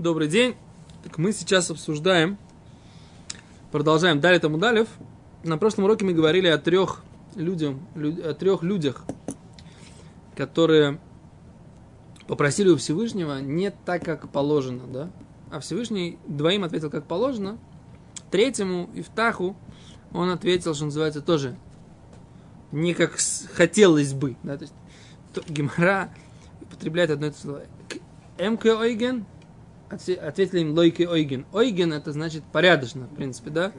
Добрый день. Так мы сейчас обсуждаем, продолжаем Далит Амудалев. На прошлом уроке мы говорили о трех, людям, о трех людях, которые попросили у Всевышнего не так, как положено, да? А Всевышний двоим ответил, как положено. Третьему, Ифтаху, он ответил, что называется, тоже не как хотелось бы. Да? То есть Гемора употребляет одно и то слово. МК ответили им лойки Ойген. Ойген это значит порядочно, в принципе, да?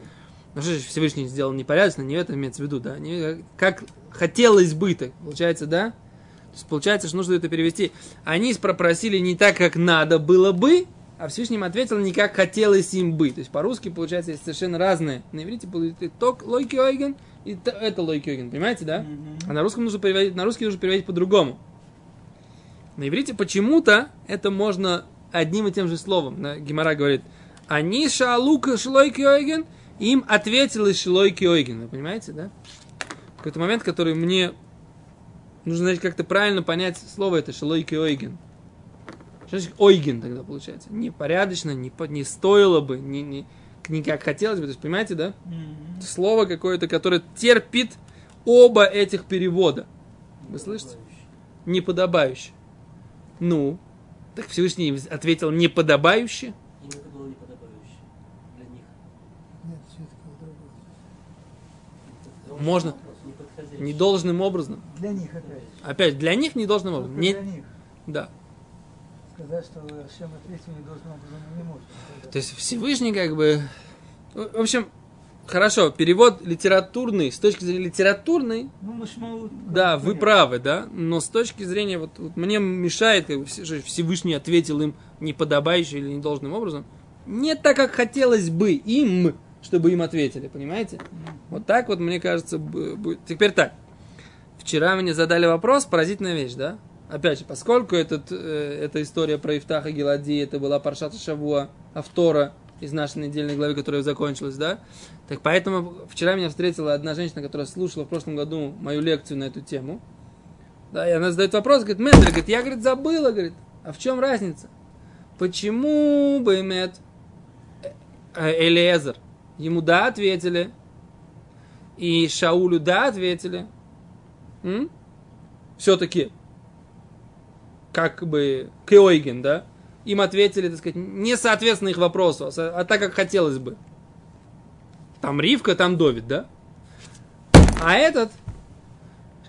Ну что же Всевышний сделал непорядочно, не это имеется в виду, да? Не, как хотелось бы так, получается, да? То есть получается, что нужно это перевести. Они попросили не так, как надо было бы, а Всевышний им ответил не как хотелось им быть. То есть по-русски, получается, есть совершенно разные. На иврите будет ток лойки ойген, и это лойки ойген. Понимаете, да? А на русском нужно переводить, на русский нужно переводить по-другому. На иврите почему-то это можно одним и тем же словом. Гимара говорит, они шалука шлойки ойген, им ответил и шлойки ойген. Вы понимаете, да? Какой-то момент, который мне нужно значит, как-то правильно понять слово это шлойки ойген. Что значит ойген тогда получается? Непорядочно, не, не стоило бы, не, не, не как хотелось бы. То есть, понимаете, да? Mm-hmm. Слово какое-то, которое терпит оба этих перевода. Вы слышите? Неподобающе. Ну, так Всевышний ответил неподобающе. Именно было неподобающе для них. Нет, все это другое. Можно. Недолжным образом. Для них опять. Опять, для них недолжным образом. Не... для них. Да. Сказать, что Ашем ответил недолжным образом не может. То есть Всевышний как бы... В общем, хорошо, перевод литературный, с точки зрения литературной, Ну, машмаут. да, вы правы, да, но с точки зрения, вот, вот мне мешает, как Всевышний ответил им неподобающе или недолжным образом, не так, как хотелось бы им, чтобы им ответили, понимаете? Вот так вот, мне кажется, будет. Теперь так. Вчера мне задали вопрос, поразительная вещь, да? Опять же, поскольку этот, э, эта история про Ифтаха Гелади, это была Паршата Шавуа, Автора из нашей недельной главы, которая закончилась, да? Так поэтому вчера меня встретила одна женщина, которая слушала в прошлом году мою лекцию на эту тему. Да, и она задает вопрос, говорит, Мендер, говорит, я, говорит, забыла, говорит, а в чем разница? Почему Баймет Элиезер? Ему да ответили, и Шаулю да ответили. Все-таки, как бы, Кеойген, да? Им ответили, так сказать, не соответственно их вопросу, а а так, как хотелось бы. Там Ривка, там Довид, да? А этот,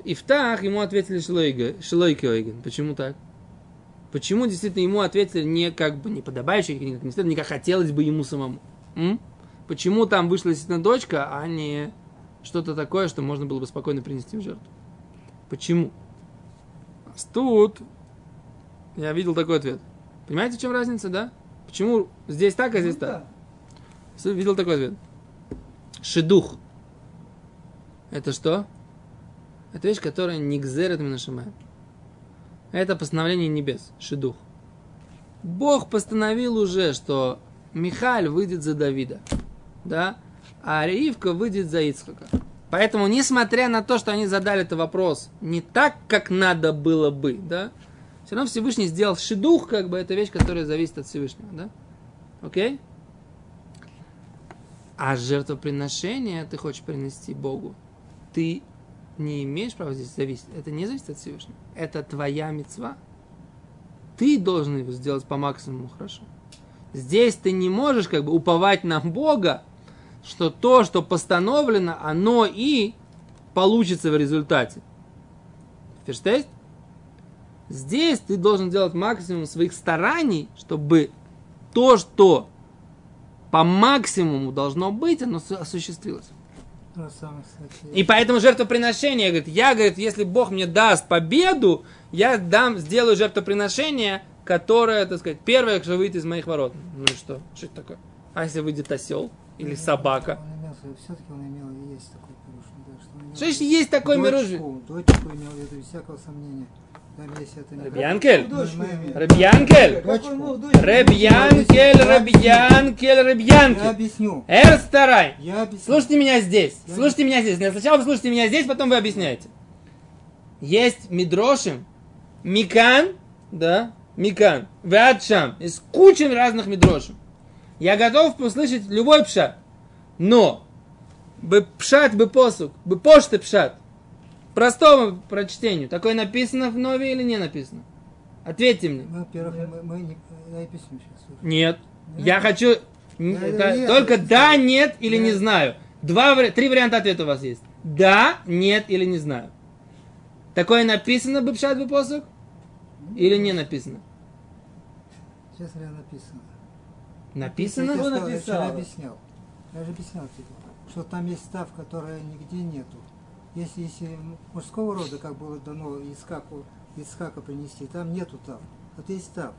Ифтах, ему ответили Шлойки Ойген. Почему так? Почему действительно ему ответили не как бы не как, не следует, не как хотелось бы ему самому? М? Почему там вышла действительно дочка, а не что-то такое, что можно было бы спокойно принести в жертву? Почему? Тут я видел такой ответ. Понимаете, в чем разница, да? Почему здесь так, а здесь Ну, так? Видел такой ответ. Шедух. Это что? Это вещь, которая не гзерет минашимает. Это постановление небес. Шедух. Бог постановил уже, что Михаль выйдет за Давида. Да? А Ривка выйдет за Ицхака. Поэтому, несмотря на то, что они задали этот вопрос не так, как надо было бы, да, все равно Всевышний сделал шедух, как бы, это вещь, которая зависит от Всевышнего, да? Окей? А жертвоприношение ты хочешь принести Богу, ты не имеешь права здесь зависеть. Это не зависит от Всевышнего. Это твоя мецва. Ты должен его сделать по максимуму хорошо. Здесь ты не можешь как бы уповать на Бога, что то, что постановлено, оно и получится в результате. Ферштейст? Здесь ты должен делать максимум своих стараний, чтобы то, что по максимуму должно быть, оно осуществилось. Кстати, И поэтому жертвоприношение, говорит, я, говорит, если Бог мне даст победу, я дам, сделаю жертвоприношение, которое, так сказать, первое, что выйдет из моих ворот. Ну и что? Что это такое? А если выйдет осел или собака? Он имел, все-таки он имел есть такой что есть такой мируш? дочку, дочку имел в виду, всякого сомнения. Рабьянкель? Рабьянкель? Рабьянкель, Рабьянкель, Я Рабьянкель. объясню. Эр старай. Я объясню. Слушайте меня здесь. Слушайте меня здесь. Сначала вы слушайте меня здесь, потом вы объясняете. Есть мидрошим, микан, да, Микан, Веатшам, из кучи разных мидрошим. Я готов услышать любой пшат. Но бы пшат, бы посук, бы пошты пшат. Простому прочтению. Такое написано в Нове или не написано? Ответьте мне. Ну, во-первых, мы, мы не, письмо сейчас слушаю. Нет. Нет? Я хочу... Да, это нет, только это- да, нет или не Нет. знаю. Два, вари- три варианта ответа у вас есть. Да, нет или не знаю. Такое написано бы пшат бы посук? Или не написано? Честно говоря, написано. Написано? Я, Кто сказал, я написал? объяснял. Я же объяснял тебе, что там есть став, которая нигде нету. Если, если мужского рода, как было дано Искаку, Исхака принести, там нету тав. Вот есть став.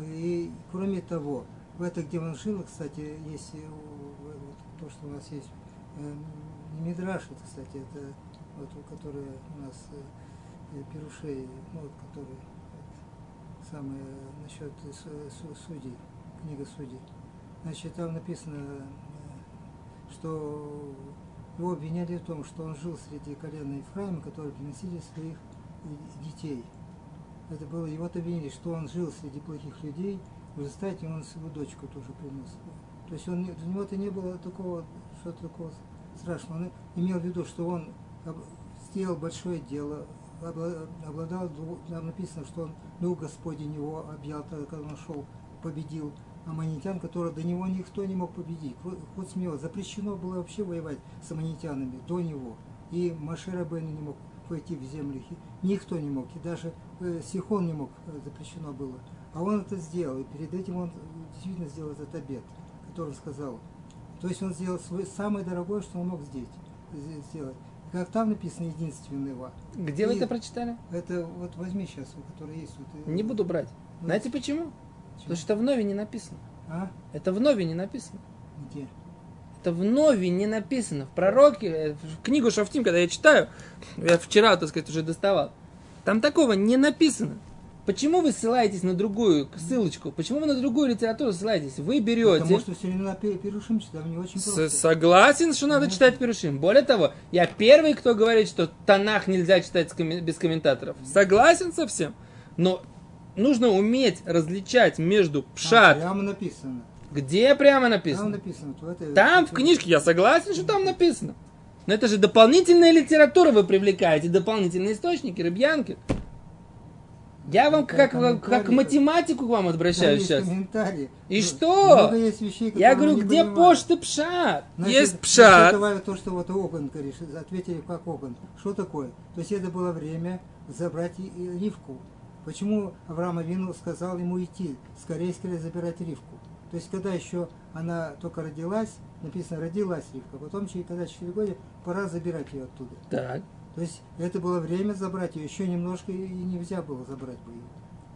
И кроме того, в это, где он жил, кстати, есть вот то, что у нас есть, э, не Мидраш, это, кстати, это вот, у которой у нас э, э, Перушей, ну, вот, который вот, самое насчет су- су- судей, книга судей. Значит, там написано, э, что его обвиняли в том, что он жил среди колена Ефраима, которые приносили своих детей. Это было его обвинили, что он жил среди плохих людей, в результате он свою дочку тоже принес. То есть он, у него-то не было такого, что-то такого страшного. Он имел в виду, что он сделал большое дело, обла- обладал, там написано, что он, ну, Господень его объял, когда он шел, победил аммонитян, которые до него никто не мог победить. Хо- Хоть смело, запрещено было вообще воевать с аммонитянами до него. И Машера Бен не мог войти в землю, никто не мог, и даже э, Сихон не мог, э, запрещено было. А он это сделал, и перед этим он действительно сделал этот обед, который он сказал. То есть он сделал свой, самое дорогое, что он мог здесь сделать. Как там написано единственного. Где вы И это прочитали? Это вот возьми сейчас, вот, который есть. Вот, э, Не буду брать. ну, Знаете почему? Потому что это в Нове не написано. А? Это в Нове не написано. Где? Это в Нове не написано. В пророке, э, в книгу Шафтим, когда я читаю, я вчера, так сказать, уже доставал, там такого не написано. Почему вы ссылаетесь на другую ссылочку? Почему вы на другую литературу ссылаетесь? Вы берете... Потому что все время Перушим читаем, не очень просто. согласен, что надо читать Перушим. Более того, я первый, кто говорит, что Танах нельзя читать без комментаторов. Согласен со всем. Но нужно уметь различать между пшат, прямо написано. где прямо Там написано. написано. то это- Там в книжке, я согласен, что там написано. Но это же дополнительная литература вы привлекаете, дополнительные источники, рыбьянки. Я вам как, как, комментарии. математику к вам обращаюсь сейчас. И Ну, что? вещей, Я говорю, где понимаем. пошт и пшат? Значит, Есть значит, пшат. давай то, что вот Оган, говоришь, ответили как Оган. Что такое? То есть это было время забрать и- и Ривку. Почему Авраам Авину сказал ему идти, скорее, скорее забирать Ривку? То есть когда еще она только родилась, написано родилась Ривка, потом через когда 4 года пора забирать ее оттуда. Так. То есть это было время забрать ее, еще немножко и нельзя было забрать бы ее.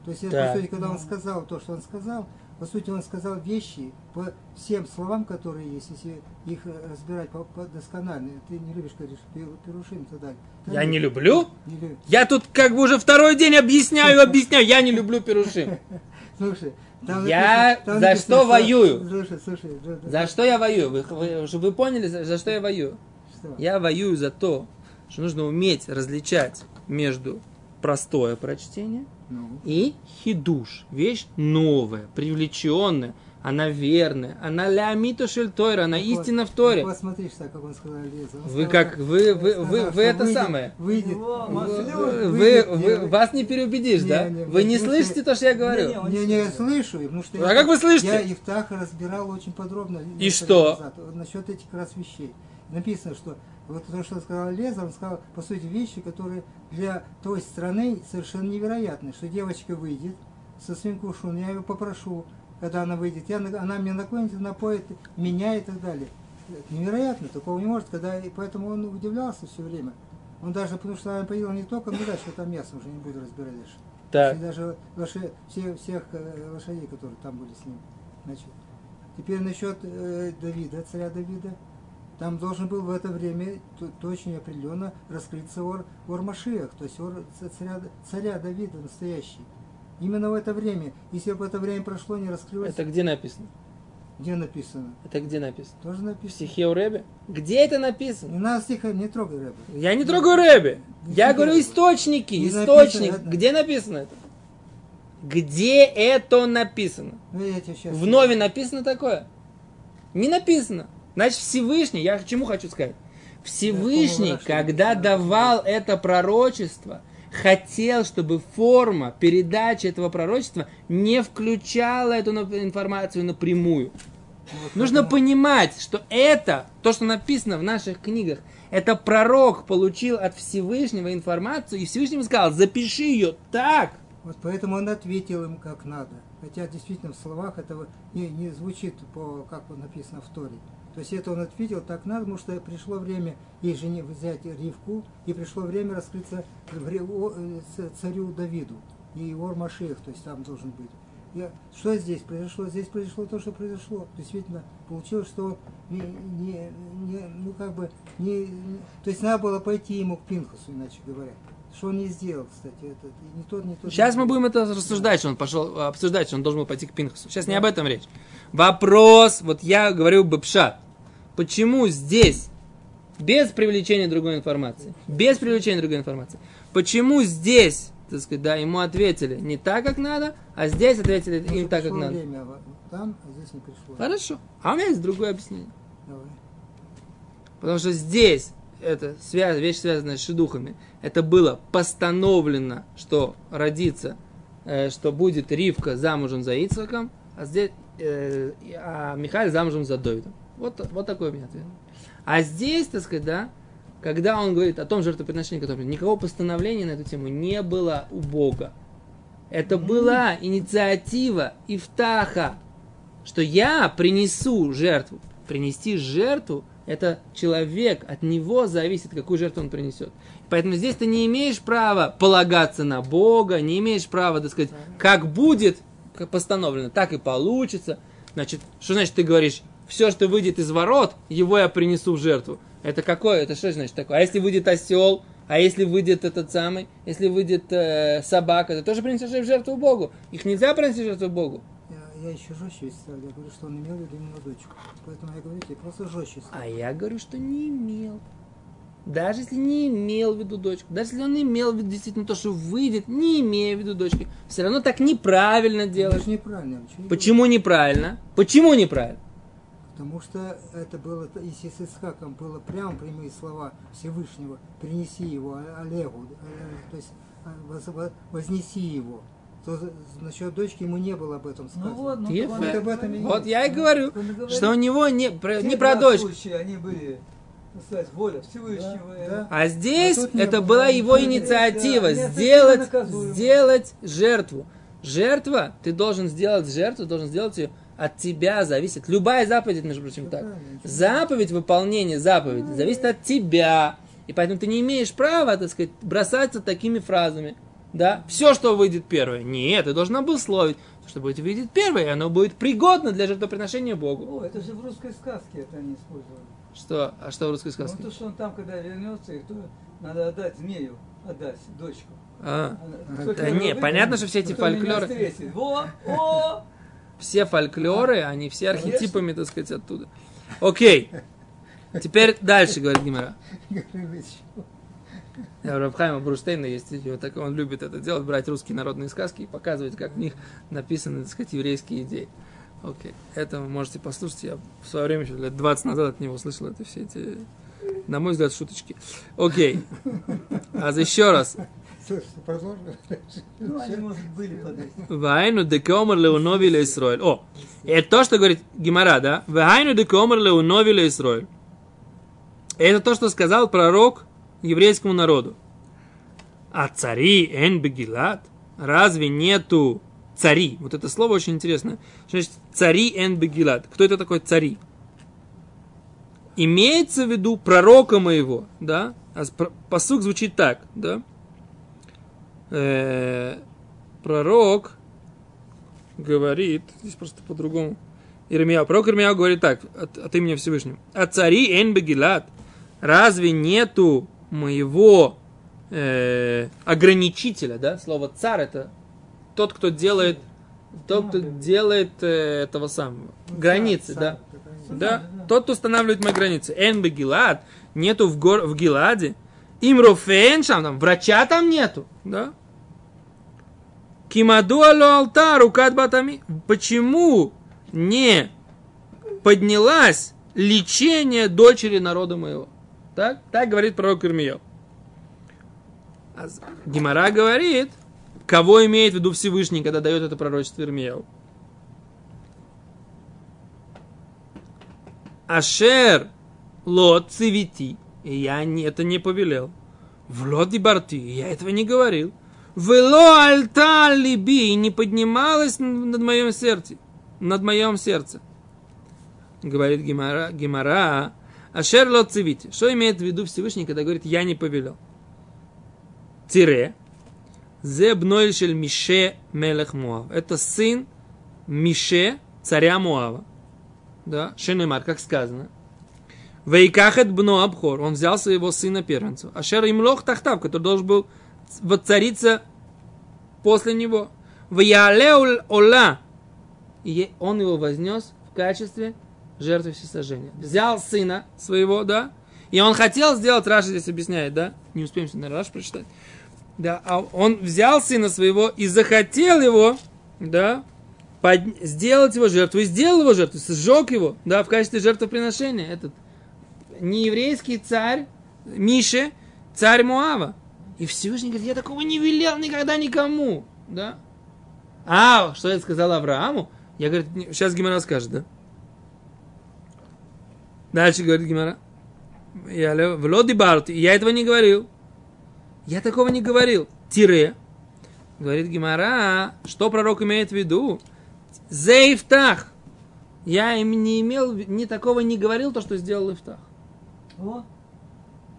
То есть, это, сути, когда он сказал то, что он сказал, по сути, он сказал вещи по всем словам, которые есть, если их э, разбирать по, по досконально. Ты не любишь, говоришь, пе- перушим и так далее. Я не люблю. Не любишь. Я тут как бы уже второй день объясняю, объясняю. Я не люблю перушим. Слушай, там Я написано- там за написано, что воюю? Слушай, слушай, да, да, За что я воюю? Вы, вы- вы поняли, за, за что я воюю? что? Я воюю за то, что нужно уметь различать между простое прочтение Ну, и хидуш. Вещь новая, привлеченная, она верная, она лямита шельтойра, она вот, истина в Торе. Посмотри, что, как он сказал Леза. Он Вы сказал, как, вы, вы, сказал, вы, что вы это выйдет- самое. Выйдет. О, Вы, вы- вы- не, вас не переубедишь, не, да? не, Вы не слышите то, что я говорю? Не, не, Не, не, я слышу, потому что А я, как вы слышите? я Ифтах разбирал очень подробно. несколько что? назад, вот насчет этих раз вещей. Написано, что вот то, что сказал Леза, он сказал, по сути, вещи, которые для той страны совершенно невероятны, что девочка выйдет со своим кушун, я ее попрошу, когда она выйдет, я, на- она мне наклонится, напоит меня и так далее. Это невероятно, такого не может, когда, и поэтому он удивлялся все время. Он даже, потому что она поела не только, ну дальше там мясо уже не буду разбирать дальше. Так. И даже лошадь, все, всех э, лошадей, которые там были с ним. Значит, теперь насчет э, Давида, царя Давида. Там должен был в это время точно и определенно раскрыться Ор, Ор Машиах, то есть Ор царя, царя Давида настоящий. Именно в это время. Если бы это время прошло, не раскрылось, Это где написано? где написано? Это где написано? Тоже В написано. стихе у Рэбе? Где это написано? Не надо стиха, не трогай Рэба. Я не трогаю Рэбе. Не Я говорю источники, Не источник. написано. Где написано это? Где это написано? Ну, я тебе сейчас... В Нове написано такое? Не написано. Значит, Всевышний, я к чему хочу сказать? Всевышний, когда давал это пророчество, хотел, чтобы форма передачи этого пророчества не включала эту информацию напрямую. Ну, вот Нужно поэтому- понимать, что это, то, что написано в наших книгах, это пророк получил от Всевышнего информацию, и Всевышний сказал, запиши ее так. Вот поэтому он ответил им как надо. Хотя действительно в словах этого не, не звучит по, как написано в Торе. То есть это он ответил так надо, потому что пришло время ей жене взять Ривку, и пришло время раскрыться э, царю Давиду. И Ор Машех, то есть там должен быть. Я- что здесь произошло? Здесь произошло то, что произошло. Действительно, получилось, что не, не- не- ну как бы не, не- то есть надо было пойти ему к Пинхасу, иначе говоря. Что он не сделал, кстати, это не тот, не тот. Сейчас не мы будем это рассуждать, что он пошел, обсуждать, что он должен был пойти к Пинхасу. Сейчас не об этом речь. Вопрос, вот я говорю Бэпшат. Почему здесь, без привлечения другой информации, без привлечения другой информации, почему здесь, так сказать, да, ему ответили не так, как надо, а здесь ответили Может, им так, как надо? время там, а здесь не пришло. Хорошо. А у меня есть другое объяснение. Давай. Потому что здесь это связь, вещь, связанная с шедухами, это было постановлено, что родится, э, что будет Ривка замужем за Ицхаком, а здесь э, а Михаил замужем за Довидом. Вот, вот такой у меня ответ. А здесь, так сказать, да, когда он говорит о том жертвоприношении, которое никакого постановления на эту тему не было у Бога. Это была инициатива Ифтаха, что я принесу жертву. Принести жертву – это человек, от него зависит, какую жертву он принесет. Поэтому здесь ты не имеешь права полагаться на Бога, не имеешь права, так сказать, как будет постановлено, так и получится. Значит, что значит ты говоришь, все, что выйдет из ворот, его я принесу в жертву. Это какое? Это что значит такое? А если выйдет осел, а если выйдет этот самый, если выйдет э, собака, ты тоже принесешь в жертву Богу. Их нельзя принести в жертву Богу. Я, я еще жестче ставлю. Я говорю, что он имел в виду именно дочку. Поэтому я говорю тебе, просто жестче ставлю. А я говорю, что не имел. Даже если не имел в виду дочку, даже если он имел в виду действительно то, что выйдет, не имея в виду дочки, все равно так неправильно Это делаешь. же неправильно. я ничего не Почему неправильно? Почему неправильно? Потому что это было, если с Исхаком было прямо прямые слова Всевышнего, принеси его А- Олегу, э, то есть а, во- вознеси его, то насчет дочки ему не было об этом сказано. Ну вот, ну он- об этом и Вот я и говорю, говорит. что у него не, про- не про случая, они были, сказать, воля Всевышнего. Да, да. А здесь А это было. была его инициатива да, сделать, сделать жертву. Жертва, ты должен сделать жертву, должен сделать ее от тебя зависит. Любая заповедь, между прочим, так. Заповедь, выполнение заповеди зависит от тебя. И поэтому ты не имеешь права, так сказать, бросаться такими фразами. Да? Все, что выйдет первое. Нет, ты должен обусловить, что будет выйдет первое, и оно будет пригодно для жертвоприношения Богу. О, это же в русской сказке это они использовали. Что? А что в русской сказке? Ну, то, что он там, когда вернется, и то надо отдать змею, отдать дочку. А. Она- кто Да не, понятно, что все эти фольклоры-. Во, о! все фольклоры, они все архетипами, так сказать, оттуда. Окей. Теперь дальше, говорит Гимера. Рабхайма Бруштейна есть видео, так он любит это делать, брать русские народные сказки и показывать, как в них написаны, так сказать, еврейские идеи. Окей. Это вы можете послушать. Я в свое время, еще лет 20 назад от него слышал это все эти, на мой взгляд, шуточки. Окей. А за еще раз. Ну, они, может, были под этим. Вайну декомер леунови леисроэль. О, это то, что говорит Гимара, да? Вайну декомер леунови леисроэль. Это то, что сказал пророк еврейскому народу. А цари эн бегилат? Разве нету цари? Вот это слово очень интересное. Что значит цари эн бегилат? Кто это такой цари? Имеется в виду пророка моего, да? А посук звучит так, да? Э, пророк говорит, здесь просто по-другому. Ирмия, пророк Ирмия говорит так, от, от имени Всевышнего. А цари эн бегилат, разве нету моего э, ограничителя, да? Слово царь это тот, кто делает, тот, кто делает э, этого самого, границы, да? Да, тот, кто устанавливает мои границы. Эн бегилад, нету в, гор, в Гиладе. Имрофен, там, врача там нету, да? Кимаду алло алтар, укат батами. Почему не поднялась лечение дочери народа моего? Так, так говорит пророк Ирмияу. А Гимара говорит, кого имеет в виду Всевышний, когда дает это пророчество Ирмияу. Ашер лот цивити. И я не, это не повелел. В лот и барти. Я этого не говорил. Вело альта либи. Не поднималась над моем сердце. Над моем сердце. Говорит Гимара. Гимара. Ашер цивити. Что имеет в виду Всевышний, когда говорит, я не повелел? Тире. Зе бнойльшель Мише Мелех Муав. Это сын Мише, царя Муава. Да, Шенемар, как сказано. Вейкахет бно Абхор. Он взял своего сына первенцу. Ашер имлох тахтав, который должен был воцариться после него. Ваялеул ола. И он его вознес в качестве жертвы всесожжения. Взял сына своего, да, и он хотел сделать, Раша здесь объясняет, да, не успеем сегодня Раш прочитать, да, а он взял сына своего и захотел его, да, под... сделать его жертву, и сделал его жертву, сжег его, да, в качестве жертвоприношения, этот нееврейский царь Мише, царь Муава. И Всевышний говорит, я такого не велел никогда никому, да. А, что я сказал Аврааму? Я, говорю, сейчас Гимара скажет, да? Дальше говорит Гимара. Я в Барти, я этого не говорил. Я такого не говорил. Тире. Говорит Гимара, что пророк имеет в виду? Зейфтах. Я им не имел, ни такого не говорил, то, что сделал Ифтах. О,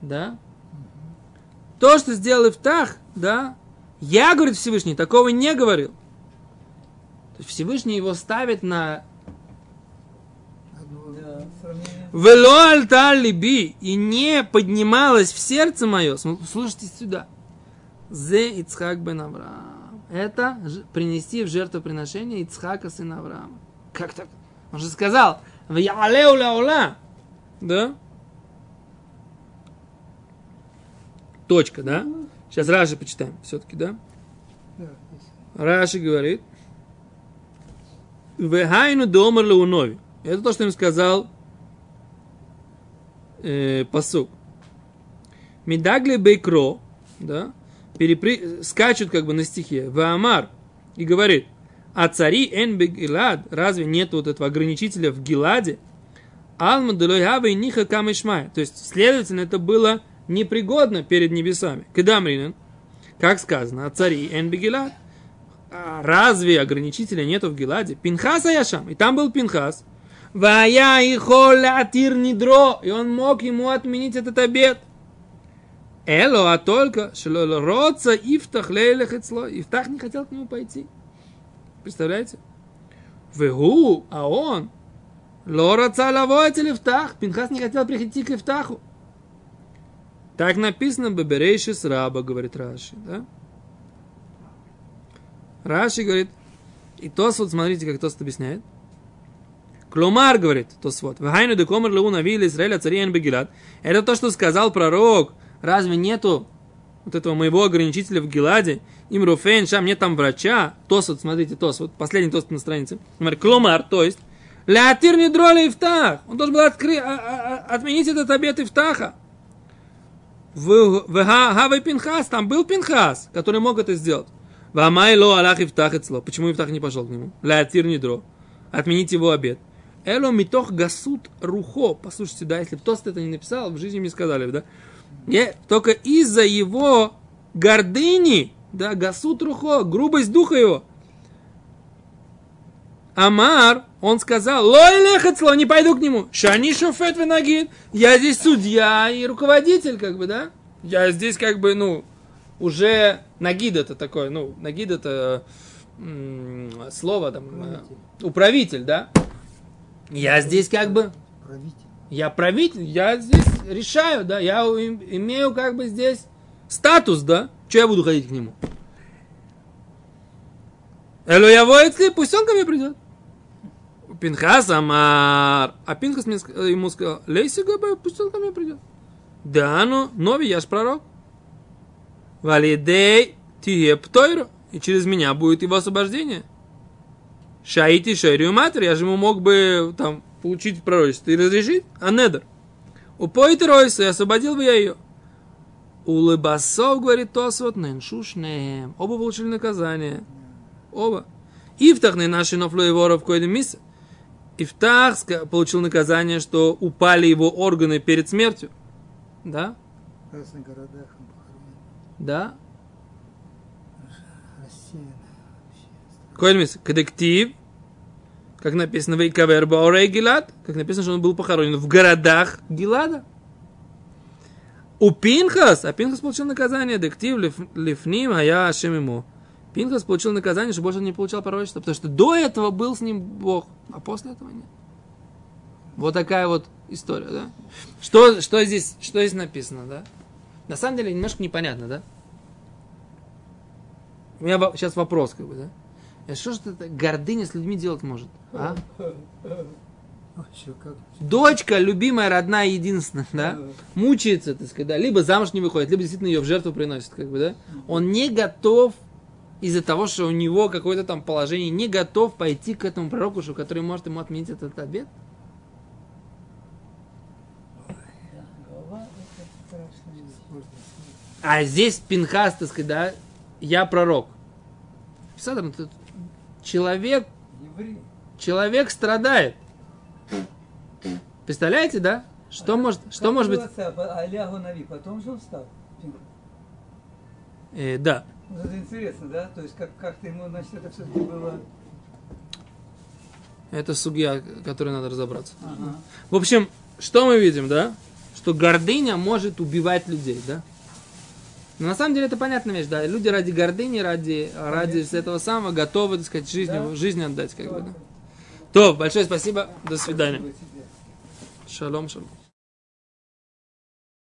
Да? То, что сделал Ифтах, да, я, говорит Всевышний, такого не говорил. То есть Всевышний его ставит на Одно да, сравнение. Вело альта либи и не поднималось в сердце мое. Слушайте сюда. Зе Ицхак бен Авраам. Это принести в жертвоприношение Ицхака сына Авраама. Как так? Он же сказал, в Яалеу ляула. Да? Точка, да? Сейчас Раши почитаем все-таки, да? Раши говорит, Вехайну домар лаунови. Это то, что им сказал э, посук. Медагли бейкро, да, перепри... скачут как бы на стихе. Ваамар. И говорит, а цари эн бегилад, разве нет вот этого ограничителя в Гиладе? Алма и ниха камышмай. То есть, следовательно, это было непригодно перед небесами. Кедамринен, как сказано, а цари эн бегилад. А разве ограничителя нету в Гиладе? Пинхас Аяшам. И там был Пинхас. Вая и атир нидро. И он мог ему отменить этот обед. Эло, а только, что родца Ифтах лейлех. Ифтах не хотел к нему пойти. Представляете? Вегу, а он, лора цалавоет или Ифтах. Пинхас не хотел прийти к Ифтаху. Так написано Беберейши с раба, говорит Раши, да? Раши говорит, и Тосфот, смотрите, как Тосфот объясняет. Кломар, говорит Тосфот, «Вахайну де комар леу навили Израиля цариен бегилат». Это то, что сказал пророк. Разве нету вот этого моего ограничителя в Гиладе? Им Руфейн, шам, нет там врача. Тосфот, смотрите, Тосфот, последний Тосфот на странице. Кломар, то есть, Леатир не дроли Ифтах. Он должен был откры... а- а- а- отменить этот обет Ифтаха. В Хавай Пинхас, там был Пинхас, который мог это сделать. Вамай ло Аллах Ифтах Эцло. Почему Ифтах не пошел к нему? Леатир не дро. Отменить его обед. Эло митох гасут рухо. Послушайте, да, если бы Тост это не написал, в жизни мне сказали бы, да? Не, только из-за его гордыни, да, гасут рухо, грубость духа его. Амар, он сказал, лой лехацло, не пойду к нему. Шани шофет венагид. Я здесь судья и руководитель, как бы, да? Я здесь, как бы, ну, уже нагид это такое, ну, нагид это м, слово, там, э, управитель, да? Я здесь, как бы, Правитель. я правитель, я здесь решаю, да, я им- имею, как бы, здесь статус, да? Че я буду ходить к нему? Эло я воицли, пусть он ко мне придет. Пинхас Амар. А Пинхас ему сказал, Лейси Габе, пусть он ко мне придет. Да, ну, нови, я ж пророк. Валидей тие птойро. и через меня будет его освобождение. Шаити шерию матери, я же ему мог бы там получить пророчество и разрешить, а недер. Упоит Ройса, и освободил бы я ее. Улыбасов, говорит Тосвот, неншушнем. Оба получили наказание. Оба. Ифтахны наши нофлю его в коидем миссе. Ифтах получил наказание, что упали его органы перед смертью. Да? В разных городах он похоронен. Да? Рассеяно. Коэльмис, кадектив, как написано в Икавер Баорей Гилад, как написано, что он был похоронен в городах Гилада. У Пинхас, а Пинхас получил наказание, дектив лиф- лифним, а я Ашем ему. Пинхас получил наказание, что больше не получал пророчества, потому что до этого был с ним Бог, а после этого нет. Вот такая вот история, да? Что, что, здесь, что здесь написано, да? На самом деле немножко непонятно, да? У меня сейчас вопрос, как бы, да? А что же это гордыня с людьми делать может? А? Дочка, любимая, родная, единственная, да? Мучается, так сказать, да? Либо замуж не выходит, либо действительно ее в жертву приносит, как бы, да? Он не готов из-за того, что у него какое-то там положение, не готов пойти к этому пророку, который может ему отменить этот обед. А здесь Пинхас, так сказать, да, я пророк. Тут человек, Еврей. Человек страдает. Представляете, да? Что может, что может быть? Алягу Нави, потом же он встал. Э, да. Вот Это интересно, да? То есть как- как-то ему, значит, это все-таки было... Это судья, который надо разобраться. Ага. В общем, что мы видим, да? Что гордыня может убивать людей, да? Но на самом деле это понятная вещь, да. Люди ради гордыни, ради, ради этого самого готовы, так сказать, жизнь, Да. жизнь отдать, как бы, да. То, большое спасибо, до свидания. Шалом, шалом.